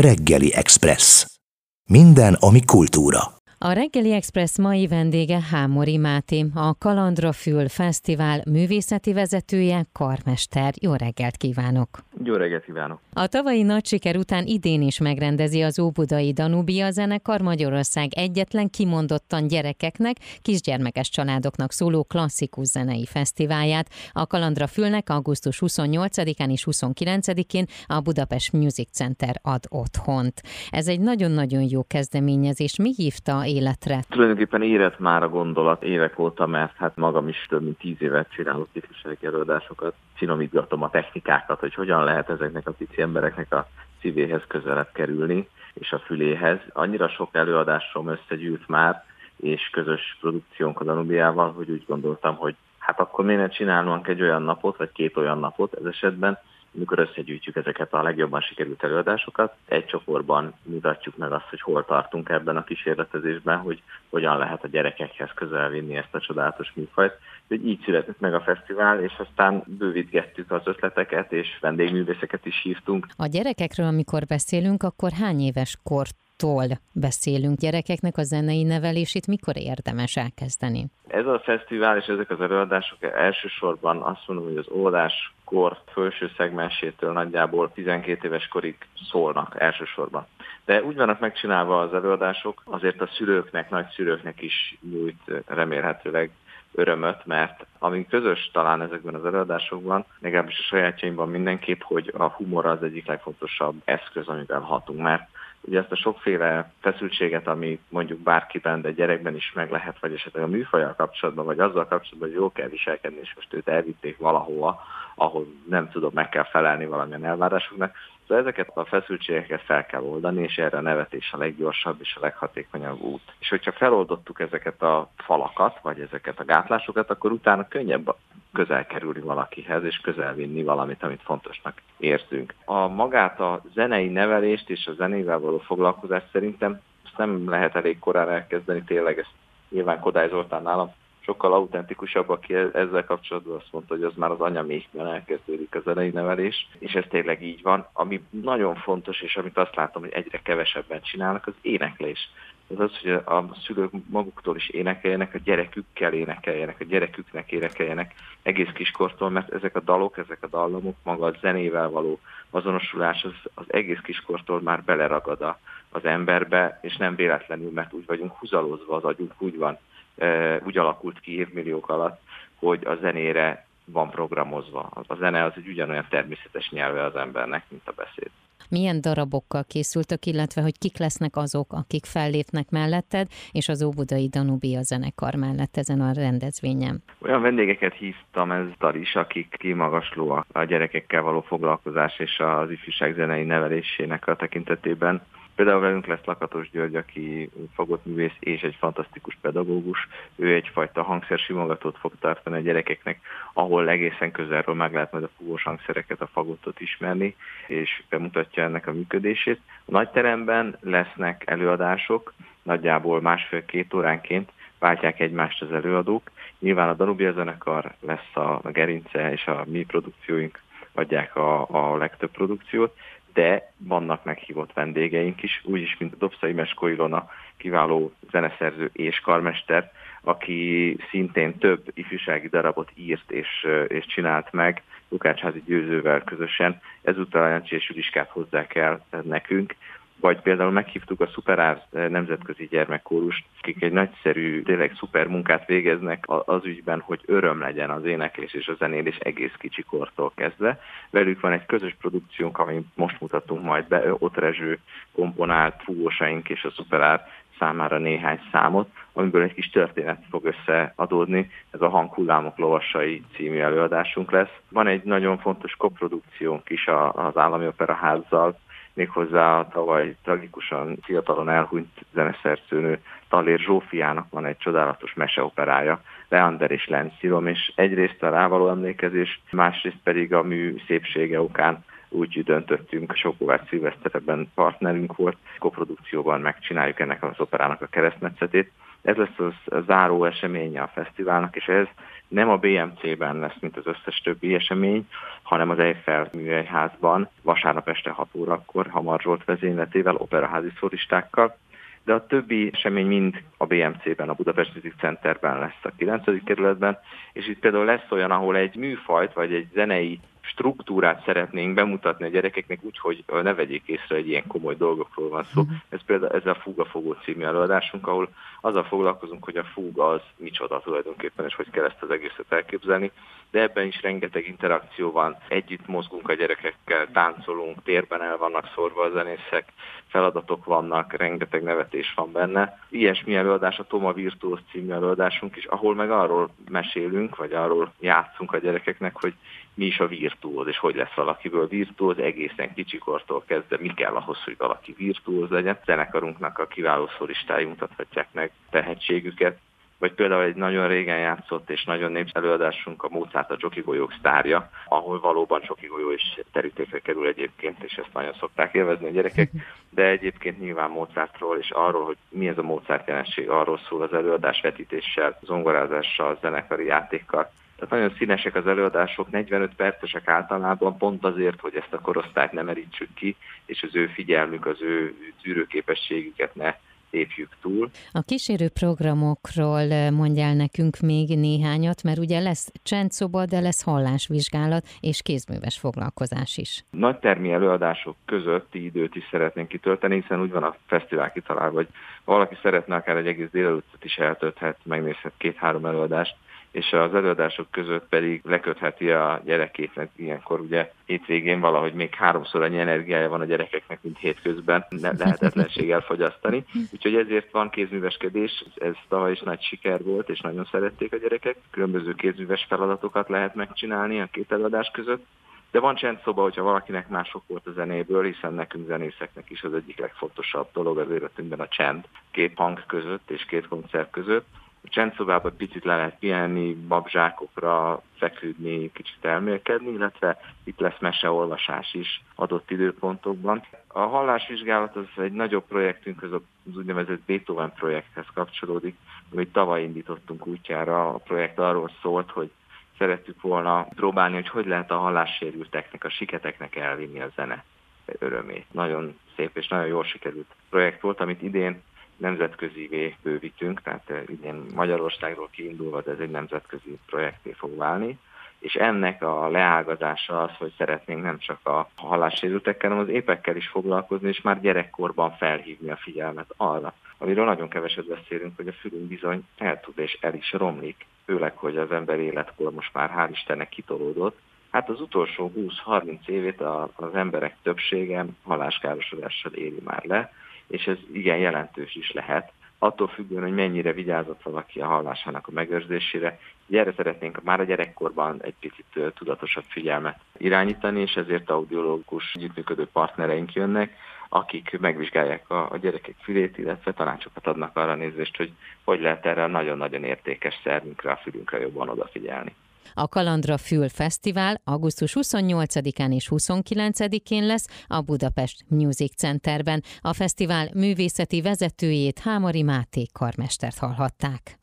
Reggeli Express. Minden, ami kultúra. A Reggeli Express mai vendége Hámori Máté, a Kalandra Fül Fesztivál művészeti vezetője, karmester. Jó reggelt kívánok! Jó reggelt kívánok! A tavalyi nagy siker után idén is megrendezi az Óbudai Danubia zenekar Magyarország egyetlen kimondottan gyerekeknek, kisgyermekes családoknak szóló klasszikus zenei fesztiválját. A Kalandra Fülnek augusztus 28-án és 29-én a Budapest Music Center ad otthont. Ez egy nagyon-nagyon jó kezdeményezés. Mi hívta életre? Tulajdonképpen érett már a gondolat évek óta, mert hát magam is több mint tíz évet csinálok ifjúsági előadásokat, finomítgatom a technikákat, hogy hogyan lehet ezeknek a pici embereknek a szívéhez közelebb kerülni, és a füléhez. Annyira sok előadásom összegyűlt már, és közös produkciónk a Danubiával, hogy úgy gondoltam, hogy hát akkor miért ne csinálnunk egy olyan napot, vagy két olyan napot ez esetben, amikor összegyűjtjük ezeket a legjobban sikerült előadásokat, egy csoportban mutatjuk meg azt, hogy hol tartunk ebben a kísérletezésben, hogy hogyan lehet a gyerekekhez közel vinni ezt a csodálatos műfajt. Hogy így született meg a fesztivál, és aztán bővítgettük az ötleteket, és vendégművészeket is hívtunk. A gyerekekről, amikor beszélünk, akkor hány éves kort tól beszélünk gyerekeknek a zenei nevelését, mikor érdemes elkezdeni? Ez a fesztivál és ezek az előadások elsősorban azt mondom, hogy az óvodás kort felső szegmensétől nagyjából 12 éves korig szólnak elsősorban. De úgy vannak megcsinálva az előadások, azért a szülőknek, nagyszülőknek is nyújt remélhetőleg örömöt, mert ami közös talán ezekben az előadásokban, legalábbis a sajátjaimban mindenképp, hogy a humor az egyik legfontosabb eszköz, amivel hatunk, mert ugye ezt a sokféle feszültséget, ami mondjuk bárkiben, de gyerekben is meg lehet, vagy esetleg a műfajjal kapcsolatban, vagy azzal kapcsolatban, hogy jó kell viselkedni, és most őt elvitték valahova, ahol nem tudom, meg kell felelni valamilyen elvárásoknak. Szóval ezeket a feszültségeket fel kell oldani, és erre a nevetés a leggyorsabb és a leghatékonyabb út. És hogyha feloldottuk ezeket a falakat, vagy ezeket a gátlásokat, akkor utána könnyebb közel kerülni valakihez, és közel vinni valamit, amit fontosnak érzünk. A magát a zenei nevelést és a zenével való foglalkozást szerintem ezt nem lehet elég korán elkezdeni, tényleg ezt nyilván Kodály Zoltán nálam sokkal autentikusabb, aki e- ezzel kapcsolatban azt mondta, hogy az már az anyamékben elkezdődik a zenei nevelés, és ez tényleg így van. Ami nagyon fontos, és amit azt látom, hogy egyre kevesebben csinálnak, az éneklés. Ez az, hogy a szülők maguktól is énekeljenek, a gyerekükkel énekeljenek, a gyereküknek énekeljenek egész kiskortól, mert ezek a dalok, ezek a dallamok, maga a zenével való azonosulás az, az egész kiskortól már beleragad az emberbe, és nem véletlenül, mert úgy vagyunk húzalozva, az agyunk úgy van úgy alakult ki évmilliók alatt, hogy a zenére van programozva. A zene az egy ugyanolyan természetes nyelve az embernek, mint a beszéd. Milyen darabokkal készültök, illetve hogy kik lesznek azok, akik fellépnek melletted, és az Óbudai Danubia zenekar mellett ezen a rendezvényen? Olyan vendégeket hívtam ezzel is, akik kimagasló a gyerekekkel való foglalkozás és az ifjúság zenei nevelésének a tekintetében. Például velünk lesz Lakatos György, aki fogott művész és egy fantasztikus pedagógus. Ő egyfajta hangszersimogatót fog tartani a gyerekeknek, ahol egészen közelről meg lehet majd a fúvós hangszereket, a fagottot ismerni, és bemutatja ennek a működését. A nagyteremben lesznek előadások, nagyjából másfél-két óránként váltják egymást az előadók. Nyilván a Danubia zenekar lesz a gerince, és a mi produkcióink adják a, a legtöbb produkciót, de vannak meghívott vendégeink is, úgyis, mint Dobszai Mesko Ilona, kiváló zeneszerző és karmester, aki szintén több ifjúsági darabot írt és, és csinált meg, Lukácsházi Győzővel közösen. Ezúttal a Jancsi és Juliskát hozzák el nekünk, vagy például meghívtuk a Szuperár nemzetközi gyermekkórust, akik egy nagyszerű, tényleg szuper munkát végeznek az ügyben, hogy öröm legyen az éneklés és a zenélés egész kicsi kortól kezdve. Velük van egy közös produkciónk, amit most mutatunk majd be, Ott Rezső komponált fúvósaink és a Szuperár számára néhány számot, amiből egy kis történet fog összeadódni. Ez a Hanghullámok lovasai című előadásunk lesz. Van egy nagyon fontos koprodukciónk is az Állami Operaházzal, méghozzá a tavaly tragikusan fiatalon elhunyt zeneszerzőnő Talér Zsófiának van egy csodálatos meseoperája, Leander és Lencirom, és egyrészt a rávaló emlékezés, másrészt pedig a mű szépsége okán úgy döntöttünk, Sokóvács Szilvesztereben partnerünk volt, koprodukcióban megcsináljuk ennek az operának a keresztmetszetét. Ez lesz az záró eseménye a fesztiválnak, és ez nem a BMC-ben lesz, mint az összes többi esemény, hanem az Eiffel műhelyházban vasárnap este 6 órakor Hamar Zsolt vezényletével, operaházi szoristákkal, de a többi esemény mind a BMC-ben, a Budapest Music Centerben lesz a 9. kerületben, és itt például lesz olyan, ahol egy műfajt, vagy egy zenei struktúrát szeretnénk bemutatni a gyerekeknek úgy, hogy ne vegyék észre, hogy ilyen komoly dolgokról van szó. Uh-huh. Ez például ez a Fúgafogó című előadásunk, ahol azzal foglalkozunk, hogy a fúga az micsoda tulajdonképpen, és hogy kell ezt az egészet elképzelni. De ebben is rengeteg interakció van, együtt mozgunk a gyerekekkel, táncolunk, térben el vannak szorva a zenészek, feladatok vannak, rengeteg nevetés van benne. Ilyesmi előadás a Toma Virtuos című előadásunk is, ahol meg arról mesélünk, vagy arról játszunk a gyerekeknek, hogy mi is a virtuóz, és hogy lesz valakiből virtuóz, egészen kicsikortól kezdve mi kell ahhoz, hogy valaki virtuóz legyen. Zenekarunknak a kiváló szoristái mutathatják meg tehetségüket, vagy például egy nagyon régen játszott és nagyon népszerű előadásunk a Mozart a Csoki golyók sztárja, ahol valóban Csoki golyó is terítékre kerül egyébként, és ezt nagyon szokták élvezni a gyerekek, de egyébként nyilván Mozartról és arról, hogy mi ez a Mozart jelenség, arról szól az előadás vetítéssel, zongorázással, zenekari játékkal, tehát nagyon színesek az előadások, 45 percesek általában, pont azért, hogy ezt a korosztályt nem merítsük ki, és az ő figyelmük, az ő tűrőképességüket ne lépjük túl. A kísérő programokról eh, mondjál nekünk még néhányat, mert ugye lesz csendszoba, de lesz hallásvizsgálat és kézműves foglalkozás is. Nagy termi előadások közötti időt is szeretnénk kitölteni, hiszen úgy van a fesztivál kitalálva, hogy valaki szeretne akár egy egész délelőttet is eltölthet, megnézhet két-három előadást, és az előadások között pedig lekötheti a gyerekét, mert ilyenkor ugye hétvégén valahogy még háromszor annyi energiája van a gyerekeknek, mint hétközben, ne, lehetetlenség elfogyasztani. Úgyhogy ezért van kézműveskedés, ez tavaly is nagy siker volt, és nagyon szerették a gyerekek. Különböző kézműves feladatokat lehet megcsinálni a két előadás között. De van csendszoba, hogyha valakinek mások volt a zenéből, hiszen nekünk zenészeknek is az egyik legfontosabb dolog az életünkben a csend. Két hang között és két koncert között a csendszobában picit le lehet pihenni, babzsákokra feküdni, kicsit elmélkedni, illetve itt lesz meseolvasás is adott időpontokban. A hallásvizsgálat az egy nagyobb projektünk, az úgynevezett Beethoven projekthez kapcsolódik, amit tavaly indítottunk útjára. A projekt arról szólt, hogy szerettük volna próbálni, hogy hogy lehet a hallássérülteknek, a siketeknek elvinni a zene örömét. Nagyon szép és nagyon jól sikerült projekt volt, amit idén nemzetközivé bővítünk, tehát eh, idén Magyarországról kiindulva, ez egy nemzetközi projekté fog válni, és ennek a leágazása az, hogy szeretnénk nem csak a hallássérültekkel, hanem az épekkel is foglalkozni, és már gyerekkorban felhívni a figyelmet arra, amiről nagyon keveset beszélünk, hogy a fülünk bizony el tud és el is romlik, főleg, hogy az ember életkor most már hál' Istennek kitolódott, Hát az utolsó 20-30 évét az emberek többsége haláskárosodással éli már le, és ez igen jelentős is lehet, attól függően, hogy mennyire vigyázott valaki a hallásának a megőrzésére. Erre szeretnénk már a gyerekkorban egy picit tudatosabb figyelmet irányítani, és ezért audiológus együttműködő partnereink jönnek, akik megvizsgálják a, a gyerekek fülét, illetve tanácsokat adnak arra nézést, hogy hogy lehet erre a nagyon-nagyon értékes szervünkre, a fülünkre jobban odafigyelni. A Kalandra Fül Fesztivál augusztus 28-án és 29-én lesz a Budapest Music Centerben. A fesztivál művészeti vezetőjét Hámari Máté karmestert hallhatták.